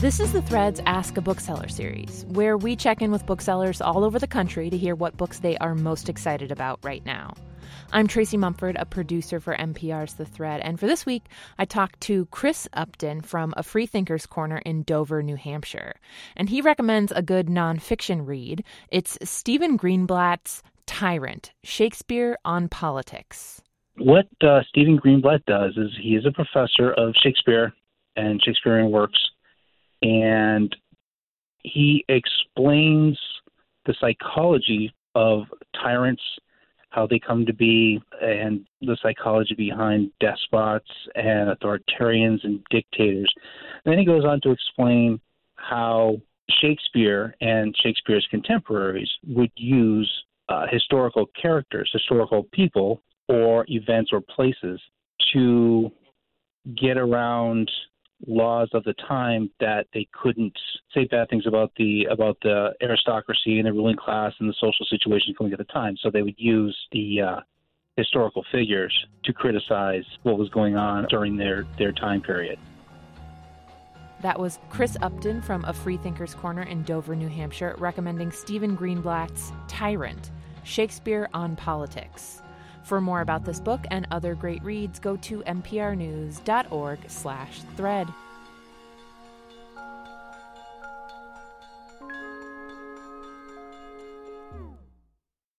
This is the Threads Ask a Bookseller series, where we check in with booksellers all over the country to hear what books they are most excited about right now. I'm Tracy Mumford, a producer for MPR's The Thread, and for this week, I talked to Chris Upton from A Freethinkers Corner in Dover, New Hampshire. And he recommends a good nonfiction read. It's Stephen Greenblatt's Tyrant Shakespeare on Politics. What uh, Stephen Greenblatt does is he is a professor of Shakespeare and Shakespearean works and he explains the psychology of tyrants, how they come to be, and the psychology behind despots and authoritarians and dictators. And then he goes on to explain how Shakespeare and Shakespeare's contemporaries would use uh, historical characters, historical people, or events or places to get around laws of the time that they couldn't say bad things about the about the aristocracy and the ruling class and the social situation going at the time. So they would use the uh, historical figures to criticize what was going on during their their time period. That was Chris Upton from A Freethinkers Corner in Dover, New Hampshire, recommending Stephen Greenblatt's Tyrant Shakespeare on Politics. For more about this book and other great reads, go to mprnews.org/thread.